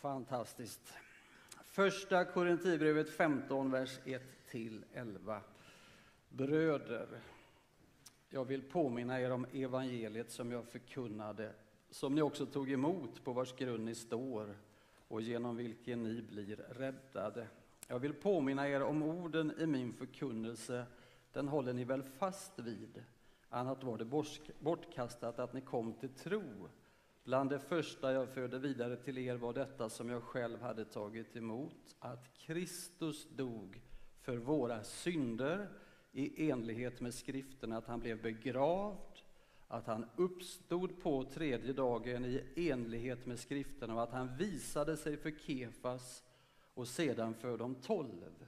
Fantastiskt. Första Korintierbrevet 15, vers 1 till 11. Bröder, jag vill påminna er om evangeliet som jag förkunnade, som ni också tog emot, på vars grund ni står och genom vilken ni blir räddade. Jag vill påminna er om orden i min förkunnelse, den håller ni väl fast vid? Annat var det bortkastat att ni kom till tro. Bland det första jag förde vidare till er var detta som jag själv hade tagit emot, att Kristus dog för våra synder i enlighet med skriften, att han blev begravd, att han uppstod på tredje dagen i enlighet med skriften och att han visade sig för Kefas och sedan för de tolv.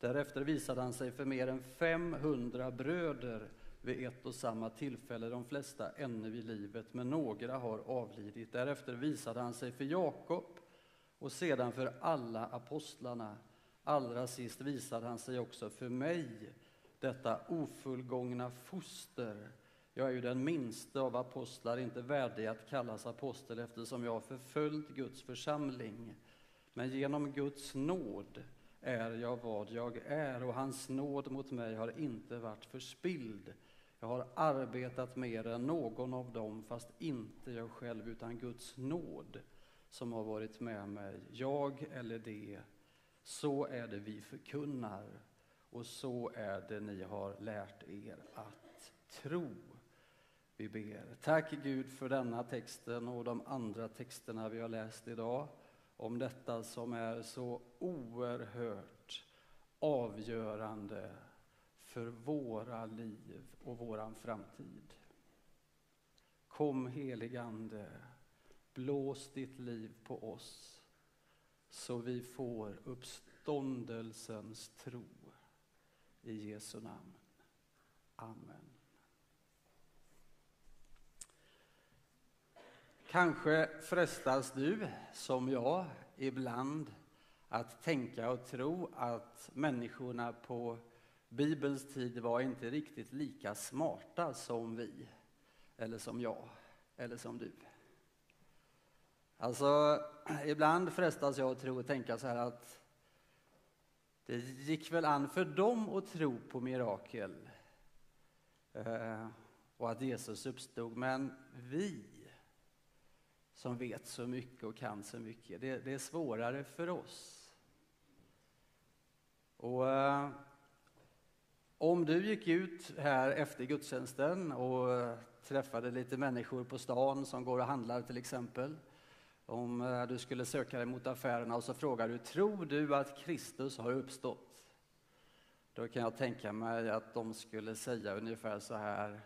Därefter visade han sig för mer än 500 bröder vid ett och samma tillfälle, de flesta ännu vid livet, men några har avlidit. Därefter visade han sig för Jakob och sedan för alla apostlarna. Allra sist visade han sig också för mig, detta ofullgångna foster. Jag är ju den minste av apostlar, inte värdig att kallas apostel eftersom jag har förföljt Guds församling. Men genom Guds nåd är jag vad jag är och hans nåd mot mig har inte varit förspilld. Jag har arbetat mer än någon av dem, fast inte jag själv, utan Guds nåd som har varit med mig. Jag eller det, så är det vi förkunnar och så är det ni har lärt er att tro. Vi ber. Tack Gud för denna texten och de andra texterna vi har läst idag om detta som är så oerhört avgörande för våra liv och våran framtid. Kom heligande, blås ditt liv på oss så vi får uppståndelsens tro. I Jesu namn. Amen. Kanske frestas du, som jag, ibland att tänka och tro att människorna på Bibelns tid var inte riktigt lika smarta som vi, eller som jag, eller som du. Alltså, ibland frestas jag att tro och tänka så här att det gick väl an för dem att tro på mirakel eh, och att Jesus uppstod, men vi som vet så mycket och kan så mycket, det, det är svårare för oss. Och eh, om du gick ut här efter gudstjänsten och träffade lite människor på stan som går och handlar till exempel. Om eh, du skulle söka dig mot affärerna och så frågar du, tror du att Kristus har uppstått? Då kan jag tänka mig att de skulle säga ungefär så här.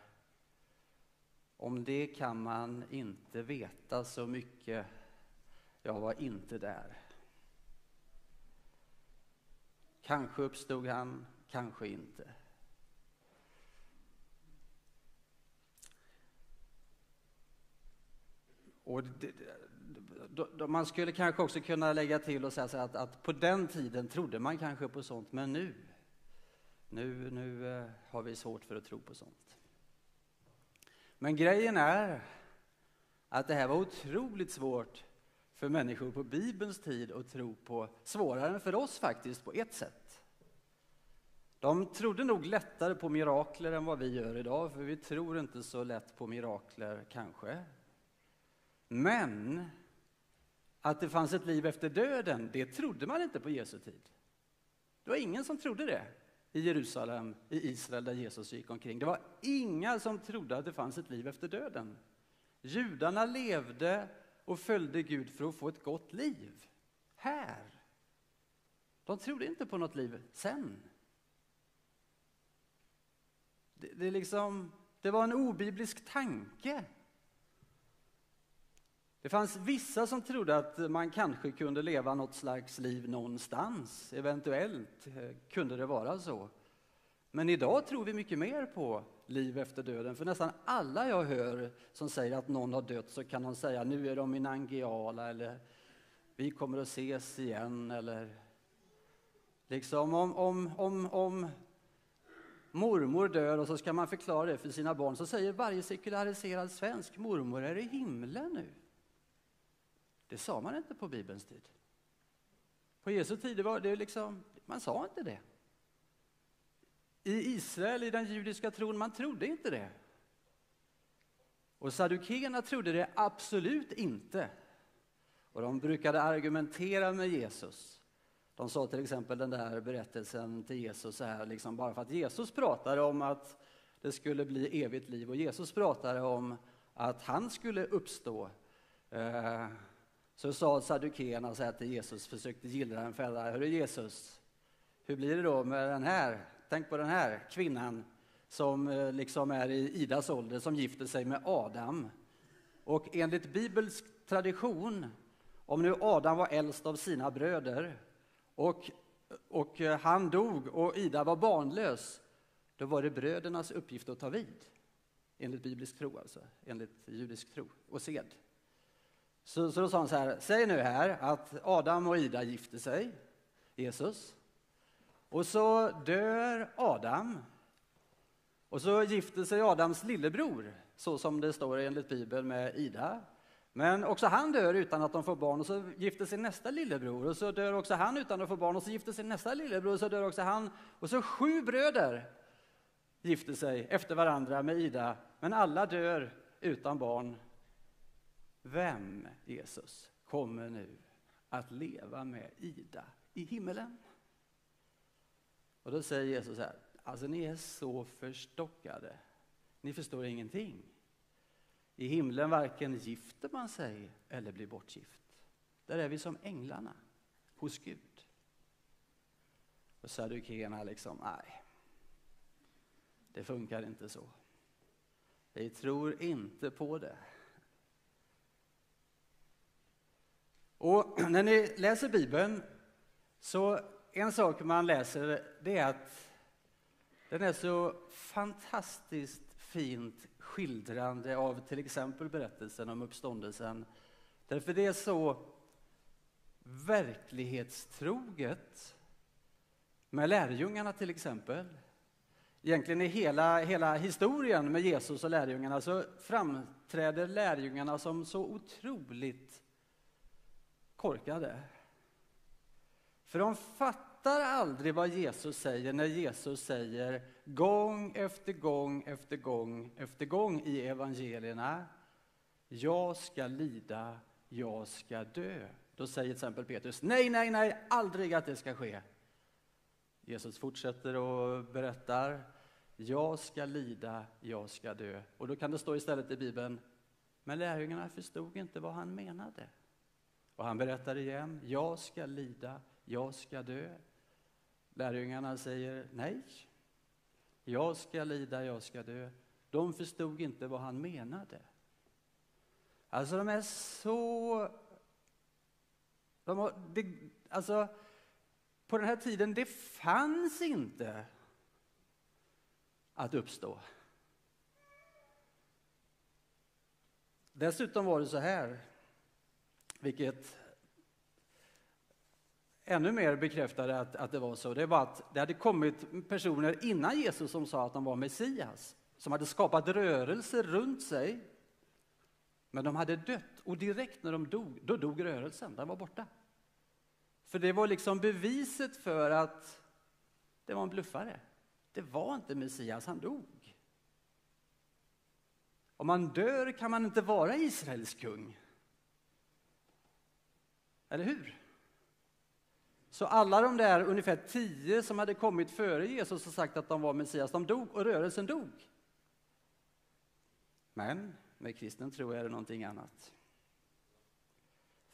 Om det kan man inte veta så mycket. Jag var inte där. Kanske uppstod han, kanske inte. Och det, man skulle kanske också kunna lägga till och säga att, att, på den tiden trodde man kanske på sånt, men nu, nu, nu eh, har vi svårt för att tro på sånt. Men grejen är att det här var otroligt svårt för människor på Bibelns tid att tro på, svårare än för oss faktiskt på ett sätt. De trodde nog lättare på mirakler än vad vi gör idag, för vi tror inte så lätt på mirakler kanske. Men att det fanns ett liv efter döden, det trodde man inte på Jesu tid. Det var ingen som trodde det i Jerusalem, i Israel där Jesus gick omkring. Det var inga som trodde att det fanns ett liv efter döden. Judarna levde och följde Gud för att få ett gott liv här. De trodde inte på något liv sen. Det, det, liksom, det var en obiblisk tanke. Det fanns vissa som trodde att man kanske kunde leva något slags liv någonstans. Eventuellt eh, kunde det vara så. Men idag tror vi mycket mer på liv efter döden. För nästan alla jag hör som säger att någon har dött så kan de säga nu är de i Nangiala eller vi kommer att ses igen eller liksom om, om, om, om mormor dör och så ska man förklara det för sina barn så säger varje sekulariserad svensk mormor är i himlen nu. Det sa man inte på Bibelns tid. På Jesu tid var det liksom, man sa inte det. I Israel, i den judiska tron, man trodde inte det. Och saddukeerna trodde det absolut inte. Och de brukade argumentera med Jesus. De sa till exempel den där berättelsen till Jesus så här, liksom bara för att Jesus pratade om att det skulle bli evigt liv och Jesus pratade om att han skulle uppstå. Eh, så sa saddukeerna så här till Jesus, försökte gillra en fälla. Hörru Jesus, hur blir det då med den här? Tänk på den här kvinnan som eh, liksom är i Idas ålder, som gifter sig med Adam. Och enligt bibelsk tradition, om nu Adam var äldst av sina bröder och, och eh, han dog och Ida var barnlös, då var det brödernas uppgift att ta vid. Enligt biblisk tro, alltså. Enligt judisk tro och sed. Så, så då sa han så här, säg nu här att Adam och Ida gifter sig, Jesus. Och så dör Adam. Och så gifter sig Adams lillebror, så som det står enligt Bibeln med Ida. Men också han dör utan att de får barn och så gifter sig nästa lillebror och så dör också han utan att få barn och så gifter sig nästa lillebror och så dör också han. Och så sju bröder gifter sig efter varandra med Ida, men alla dör utan barn. Vem, Jesus, kommer nu att leva med Ida i himmelen? Och då säger Jesus så här, alltså ni är så förstockade, ni förstår ingenting. I himlen varken gifter man sig eller blir bortgift. Där är vi som änglarna hos Gud. Och sadukéerna liksom, nej, det funkar inte så. Vi tror inte på det. Och när ni läser Bibeln, så en sak man läser, det är att den är så fantastiskt fint skildrande av till exempel berättelsen om uppståndelsen. Därför det är så verklighetstroget med lärjungarna till exempel. Egentligen i hela, hela historien med Jesus och lärjungarna så framträder lärjungarna som så otroligt korkade. För de fattar aldrig vad Jesus säger när Jesus säger gång efter gång efter gång efter gång i evangelierna jag ska lida, jag ska dö. Då säger till exempel Petrus nej, nej, nej, aldrig att det ska ske. Jesus fortsätter och berättar jag ska lida, jag ska dö. Och då kan det stå istället i Bibeln men lärjungarna förstod inte vad han menade. Och han berättar igen, jag ska lida, jag ska dö. Lärjungarna säger nej, jag ska lida, jag ska dö. De förstod inte vad han menade. Alltså de är så... De har, det, alltså, på den här tiden, det fanns inte att uppstå. Dessutom var det så här, vilket ännu mer bekräftade att, att det var så. Det var att det hade kommit personer innan Jesus som sa att de var Messias, som hade skapat rörelser runt sig. Men de hade dött och direkt när de dog, då dog rörelsen, den var borta. För det var liksom beviset för att det var en bluffare. Det var inte Messias, han dog. Om man dör kan man inte vara Israels kung. Eller hur? Så alla de där ungefär tio som hade kommit före Jesus och sagt att de var Messias, de dog och rörelsen dog. Men med kristen tro är det någonting annat.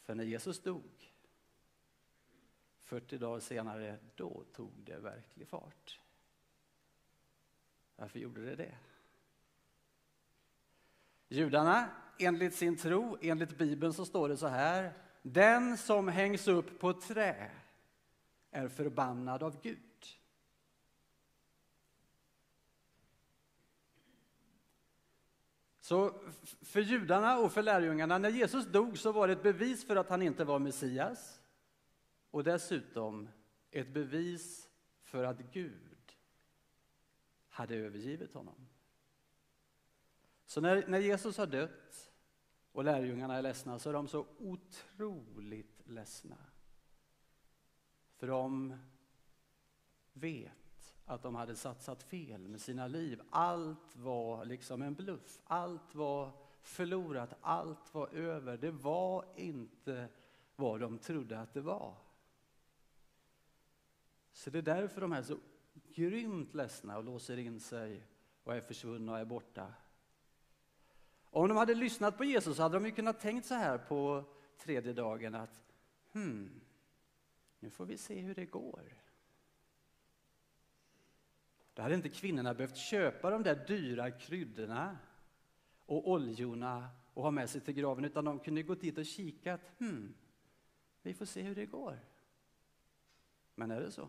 För när Jesus dog, 40 dagar senare, då tog det verklig fart. Varför gjorde det det? Judarna, enligt sin tro, enligt Bibeln så står det så här. Den som hängs upp på trä är förbannad av Gud. Så för judarna och för lärjungarna, när Jesus dog så var det ett bevis för att han inte var Messias och dessutom ett bevis för att Gud hade övergivit honom. Så när, när Jesus har dött, och lärjungarna är ledsna så är de så otroligt ledsna. För de vet att de hade satsat fel med sina liv. Allt var liksom en bluff. Allt var förlorat. Allt var över. Det var inte vad de trodde att det var. Så det är därför de är så grymt ledsna och låser in sig och är försvunna och är borta. Om de hade lyssnat på Jesus hade de ju kunnat tänkt så här på tredje dagen att hmm, nu får vi se hur det går. Då hade inte kvinnorna behövt köpa de där dyra kryddorna och oljorna och ha med sig till graven, utan de kunde gått dit och kikat. Hmm, vi får se hur det går. Men är det så?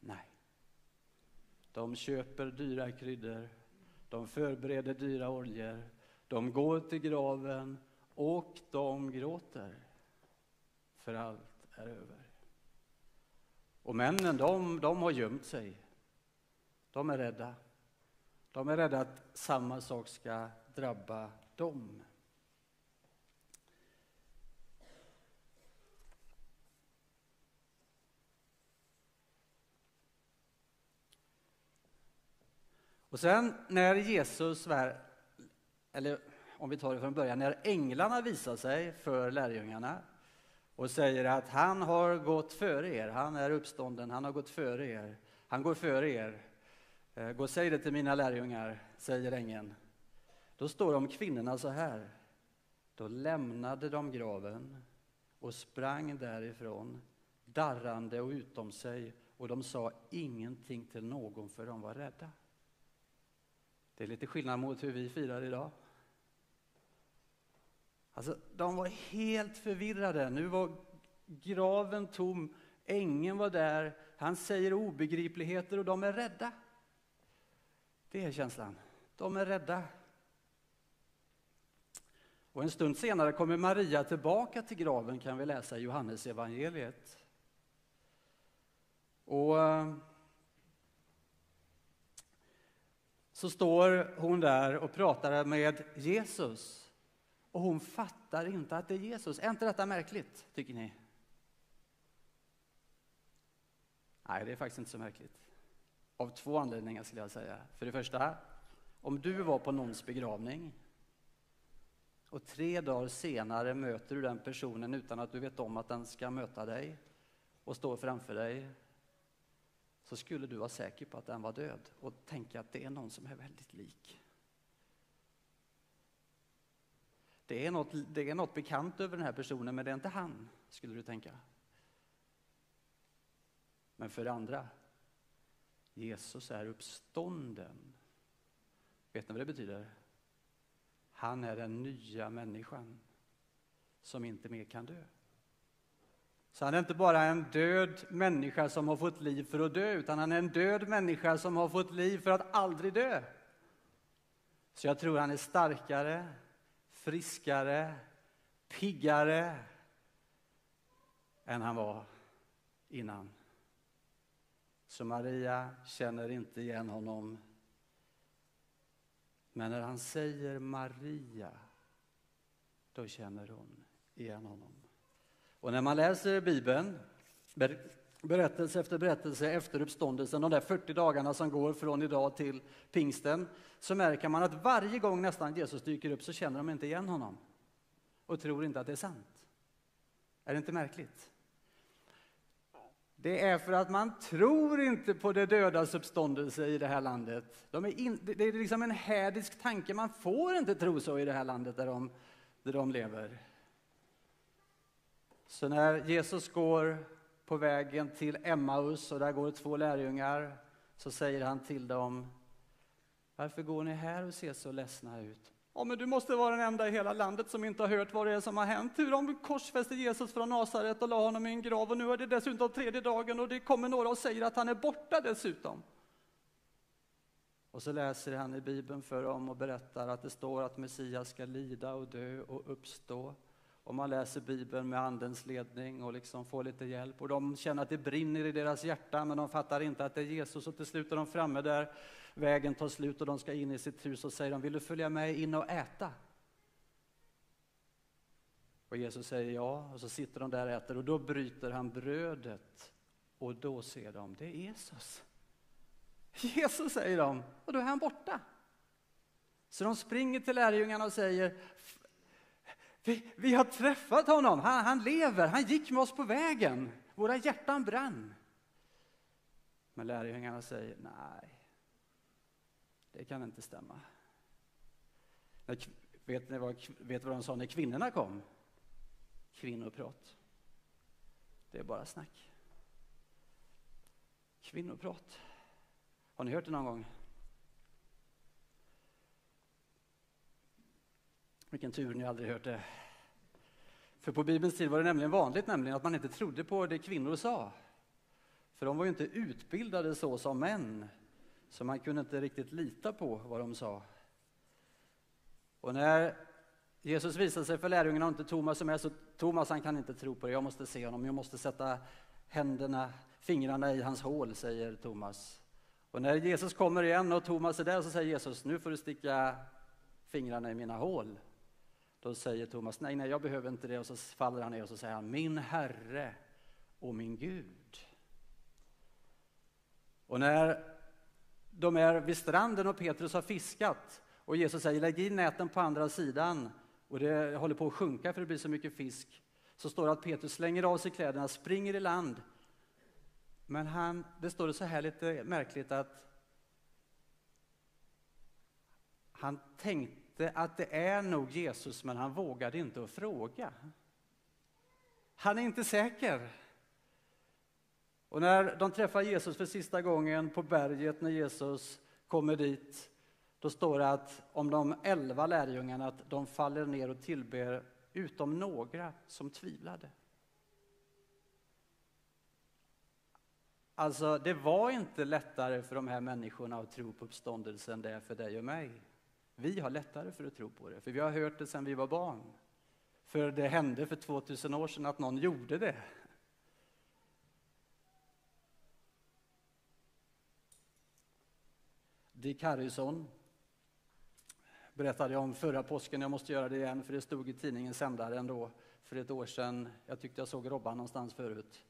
Nej. De köper dyra kryddor, de förbereder dyra oljor, de går till graven och de gråter. För allt är över. Och männen, de, de har gömt sig. De är rädda. De är rädda att samma sak ska drabba dem. Och sen när Jesus, eller om vi tar det från början, när änglarna visar sig för lärjungarna och säger att han har gått före er, han är uppstånden, han har gått före er, han går före er. Eh, gå och säg det till mina lärjungar, säger ängeln. Då står de kvinnorna så här. Då lämnade de graven och sprang därifrån, darrande och utom sig, och de sa ingenting till någon för de var rädda. Det är lite skillnad mot hur vi firar idag. Alltså, de var helt förvirrade. Nu var graven tom, ängeln var där, han säger obegripligheter och de är rädda. Det är känslan. De är rädda. Och en stund senare kommer Maria tillbaka till graven kan vi läsa i Johannes evangeliet. Och eh, så står hon där och pratar med Jesus. Och hon fattar inte att det är Jesus. Är inte detta märkligt, tycker ni? Nej, det är faktiskt inte så märkligt. Av två anledningar skulle jag säga. För det första, om du var på någons begravning och tre dagar senare möter du den personen utan att du vet om att den ska möta dig och står framför dig så skulle du vara säker på att den var död och tänka att det är någon som är väldigt lik. Det är något, det är något bekant över den här personen, men det är inte han, skulle du tänka. Men för det andra, Jesus är uppstånden. Vet ni vad det betyder? Han är den nya människan som inte mer kan dö. Så han är inte bara en död människa som har fått liv för att dö, utan han är en död människa som har fått liv för att aldrig dö. Så jag tror han är starkare, friskare, piggare än han var innan. Så Maria känner inte igen honom. Men när han säger Maria, då känner hon igen honom. Och när man läser Bibeln, berättelse efter berättelse efter uppståndelsen, de där 40 dagarna som går från idag till pingsten, så märker man att varje gång nästan Jesus dyker upp så känner de inte igen honom och tror inte att det är sant. Är det inte märkligt? Det är för att man tror inte på det dödas uppståndelse i det här landet. De är in, det är liksom en hädisk tanke, man får inte tro så i det här landet där de, där de lever. Så när Jesus går på vägen till Emmaus och där går två lärjungar så säger han till dem Varför går ni här och ser så ledsna ut? Ja, men du måste vara den enda i hela landet som inte har hört vad det är som har hänt. Hur de korsfäste Jesus från Nasaret och la honom i en grav och nu är det dessutom tredje dagen och det kommer några och säger att han är borta dessutom. Och så läser han i Bibeln för dem och berättar att det står att Messias ska lida och dö och uppstå. Och man läser Bibeln med Andens ledning och liksom får lite hjälp. Och de känner att det brinner i deras hjärta, men de fattar inte att det är Jesus. Och till slut är de framme där vägen tar slut och de ska in i sitt hus och säger de, vill du följa med in och äta? Och Jesus säger ja, och så sitter de där och äter och då bryter han brödet och då ser de, det är Jesus. Jesus säger de, och då är han borta. Så de springer till lärjungarna och säger, vi, vi har träffat honom, han, han lever, han gick med oss på vägen, våra hjärtan brann. Men lärjungarna säger, nej, det kan inte stämma. Vet ni vad, vet vad de sa när kvinnorna kom? Kvinnoprat. Det är bara snack. Kvinnoprat. Har ni hört det någon gång? Vilken tur ni aldrig hört det. För på Bibelns tid var det nämligen vanligt nämligen att man inte trodde på det kvinnor sa. För de var ju inte utbildade så som män, så man kunde inte riktigt lita på vad de sa. Och när Jesus visade sig för lärjungarna och inte Thomas som är så Thomas han kan inte tro på det, jag måste se honom, jag måste sätta händerna, fingrarna i hans hål, säger Thomas. Och när Jesus kommer igen och Thomas är där så säger Jesus, nu får du sticka fingrarna i mina hål. Då säger Thomas, nej, nej, jag behöver inte det. Och så faller han ner och så säger han, min Herre och min Gud. Och när de är vid stranden och Petrus har fiskat och Jesus säger, lägg in näten på andra sidan och det håller på att sjunka för det blir så mycket fisk. Så står det att Petrus slänger av sig kläderna, springer i land. Men han, det står det så här lite märkligt att han tänkte att det är nog Jesus, men han vågade inte att fråga. Han är inte säker. Och när de träffar Jesus för sista gången på berget, när Jesus kommer dit, då står det att om de elva lärjungarna att de faller ner och tillber utom några som tvivlade. Alltså, det var inte lättare för de här människorna att tro på uppståndelsen det är för dig och mig. Vi har lättare för att tro på det, för vi har hört det sedan vi var barn. För det hände för 2000 år sedan att någon gjorde det. Dick Harrison berättade jag om förra påsken. Jag måste göra det igen, för det stod i tidningen Sändaren då för ett år sedan. Jag tyckte jag såg Robban någonstans förut.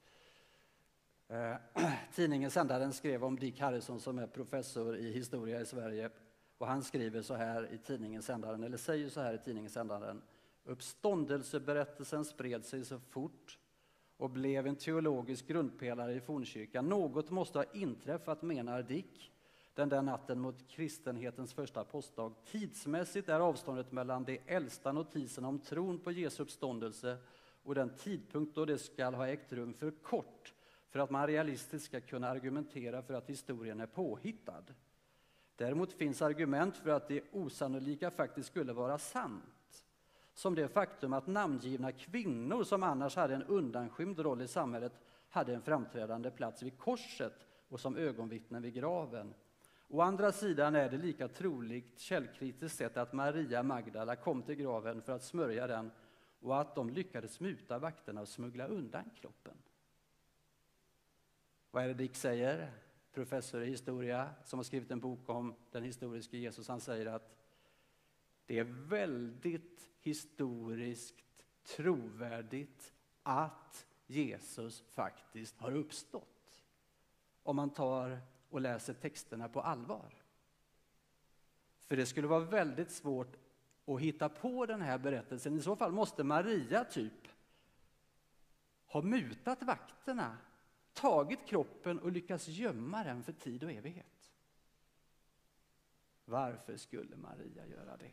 Eh, tidningen Sändaren skrev om Dick Harrison som är professor i historia i Sverige. Och han skriver så här i tidningen Sändaren, eller säger så här i tidningen Sändaren. Uppståndelseberättelsen spred sig så fort och blev en teologisk grundpelare i fornkyrkan. Något måste ha inträffat, menar Dick den där natten mot kristenhetens första påskdag. Tidsmässigt är avståndet mellan de äldsta notiserna om tron på Jesu uppståndelse och den tidpunkt då det skall ha ägt rum för kort för att man realistiskt ska kunna argumentera för att historien är påhittad. Däremot finns argument för att det osannolika faktiskt skulle vara sant. Som det faktum att namngivna kvinnor som annars hade en undanskymd roll i samhället hade en framträdande plats vid korset och som ögonvittnen vid graven. Å andra sidan är det lika troligt källkritiskt sett att Maria Magdala kom till graven för att smörja den och att de lyckades muta vakterna och smuggla undan kroppen. Vad är det Dick säger? Professor i historia som har skrivit en bok om den historiske Jesus. Han säger att det är väldigt historiskt trovärdigt att Jesus faktiskt har uppstått. Om man tar och läser texterna på allvar. För det skulle vara väldigt svårt att hitta på den här berättelsen. I så fall måste Maria typ ha mutat vakterna, tagit kroppen och lyckats gömma den för tid och evighet. Varför skulle Maria göra det?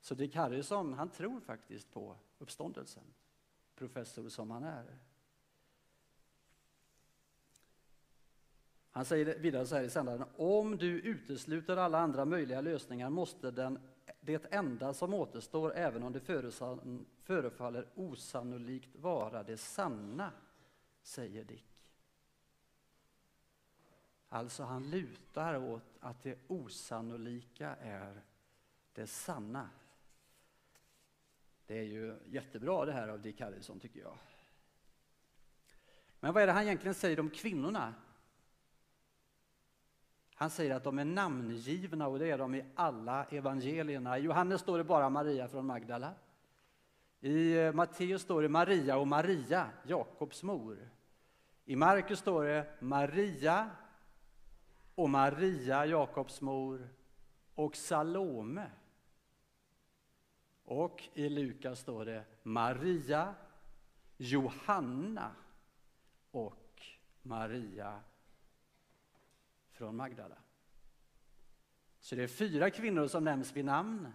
Så Dick Harrison, han tror faktiskt på uppståndelsen, professor som han är. Han säger vidare så här i sändaren, om du utesluter alla andra möjliga lösningar måste den, det enda som återstår, även om det förefaller osannolikt, vara det sanna, säger Dick. Alltså han lutar åt att det osannolika är det sanna. Det är ju jättebra det här av Dick Harrison tycker jag. Men vad är det han egentligen säger om kvinnorna? Han säger att de är namngivna och det är de i alla evangelierna. I Johannes står det bara Maria från Magdala. I Matteus står det Maria och Maria, Jakobs mor. I Markus står det Maria och Maria, Jakobs mor, och Salome. Och i Lukas står det Maria, Johanna och Maria från Magdala. Så det är fyra kvinnor som nämns vid namn.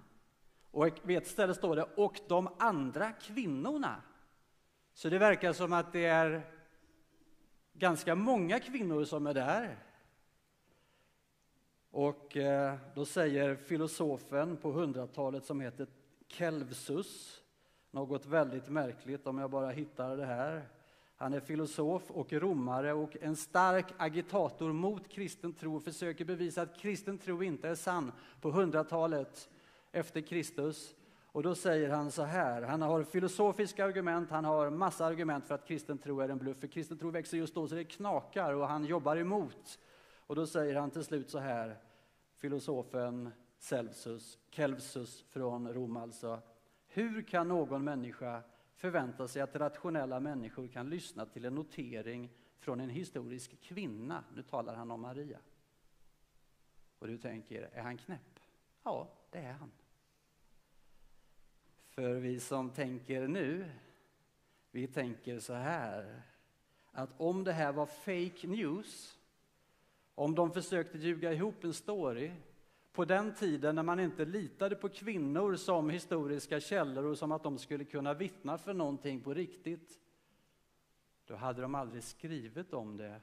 Och vid ett ställe står det och de andra kvinnorna. Så det verkar som att det är ganska många kvinnor som är där. Och eh, då säger filosofen på hundratalet som heter Kelvsus något väldigt märkligt om jag bara hittar det här. Han är filosof och romare och en stark agitator mot kristen tro och försöker bevisa att kristen tro inte är sann på hundratalet efter Kristus. Och då säger han så här, han har filosofiska argument, han har massa argument för att kristen tro är en bluff, för kristen tro växer just då så det knakar och han jobbar emot. Och då säger han till slut så här, filosofen Celsus, Kelvsus från Rom alltså. Hur kan någon människa förvänta sig att rationella människor kan lyssna till en notering från en historisk kvinna? Nu talar han om Maria. Och du tänker, är han knäpp? Ja, det är han. För vi som tänker nu, vi tänker så här, att om det här var fake news, om de försökte ljuga ihop en story, på den tiden när man inte litade på kvinnor som historiska källor och som att de skulle kunna vittna för någonting på riktigt, då hade de aldrig skrivit om det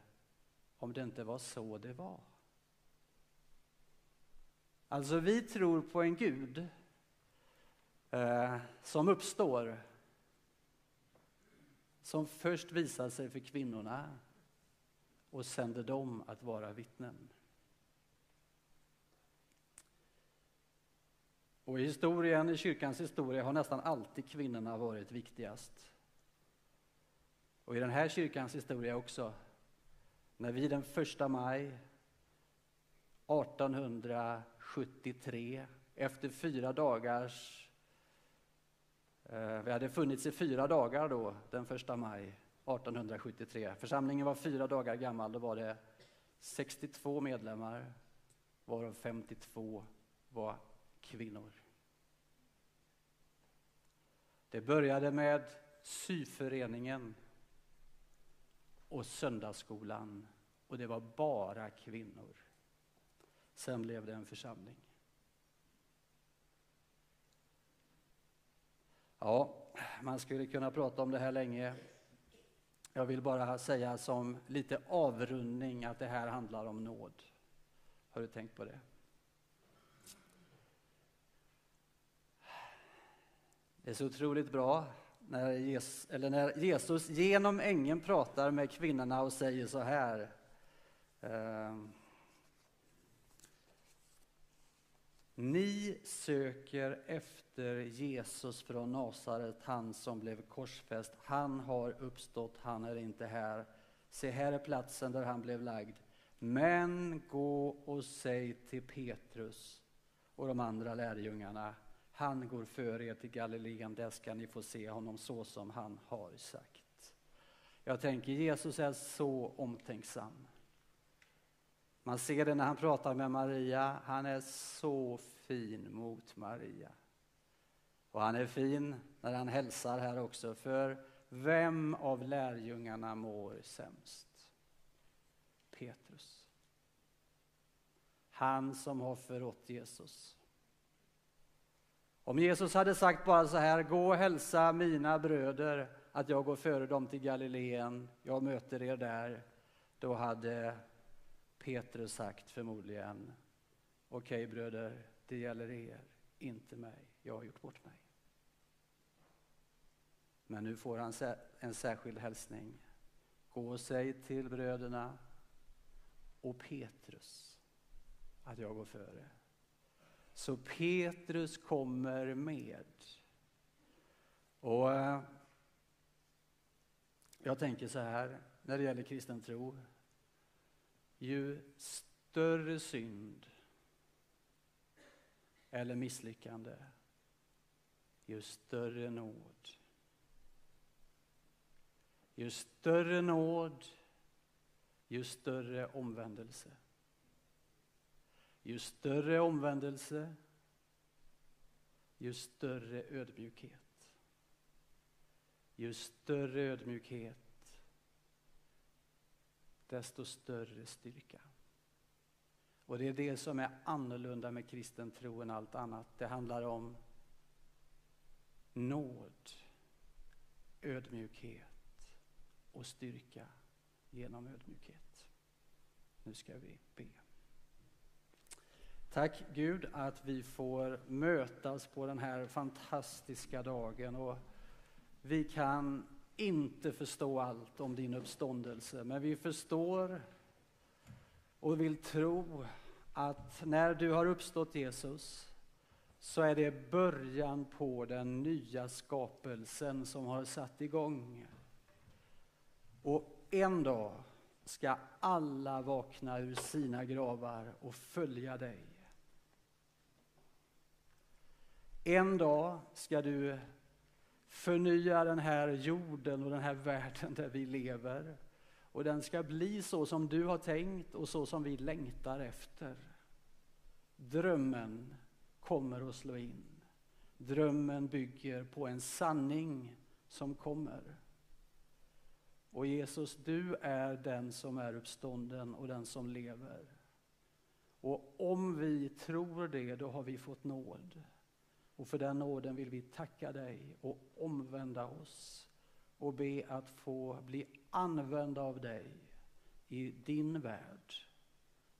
om det inte var så det var. Alltså, vi tror på en Gud eh, som uppstår som först visar sig för kvinnorna och sänder dem att vara vittnen. Och i historien, i kyrkans historia har nästan alltid kvinnorna varit viktigast. Och i den här kyrkans historia också, när vi den 1 maj 1873, efter fyra dagars... Eh, vi hade funnits i fyra dagar då, den 1 maj 1873. Församlingen var fyra dagar gammal, då var det 62 medlemmar, varav 52 var kvinnor. Det började med syföreningen och söndagsskolan och det var bara kvinnor. Sen blev det en församling. Ja, man skulle kunna prata om det här länge. Jag vill bara säga som lite avrundning att det här handlar om nåd. Har du tänkt på det? Det är så otroligt bra när Jesus, eller när Jesus genom ängeln pratar med kvinnorna och säger så här. Eh, Ni söker efter Jesus från Nasaret, han som blev korsfäst. Han har uppstått, han är inte här. Se, här är platsen där han blev lagd. Men gå och säg till Petrus och de andra lärjungarna han går före er till Galileen, där ska ni få se honom så som han har sagt. Jag tänker Jesus är så omtänksam. Man ser det när han pratar med Maria, han är så fin mot Maria. Och han är fin när han hälsar här också, för vem av lärjungarna mår sämst? Petrus. Han som har förrått Jesus. Om Jesus hade sagt bara så här, gå och hälsa mina bröder att jag går före dem till Galileen, jag möter er där, då hade Petrus sagt förmodligen, okej okay, bröder, det gäller er, inte mig, jag har gjort bort mig. Men nu får han en särskild hälsning. Gå och säg till bröderna och Petrus att jag går före. Så Petrus kommer med. Och eh, jag tänker så här, när det gäller kristen tro. Ju större synd eller misslyckande, ju större nåd. Ju större nåd, ju större omvändelse. Ju större omvändelse, ju större ödmjukhet. Ju större ödmjukhet, desto större styrka. Och det är det som är annorlunda med kristen tro än allt annat. Det handlar om nåd, ödmjukhet och styrka genom ödmjukhet. Nu ska vi be. Tack Gud att vi får mötas på den här fantastiska dagen. Och vi kan inte förstå allt om din uppståndelse, men vi förstår och vill tro att när du har uppstått Jesus så är det början på den nya skapelsen som har satt igång. Och en dag ska alla vakna ur sina gravar och följa dig. En dag ska du förnya den här jorden och den här världen där vi lever. Och den ska bli så som du har tänkt och så som vi längtar efter. Drömmen kommer att slå in. Drömmen bygger på en sanning som kommer. Och Jesus, du är den som är uppstånden och den som lever. Och om vi tror det, då har vi fått nåd. Och för den nåden vill vi tacka dig och omvända oss och be att få bli använda av dig i din värld.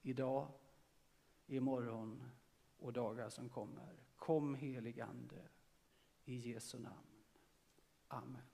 Idag, imorgon och dagar som kommer. Kom helig Ande, i Jesu namn. Amen.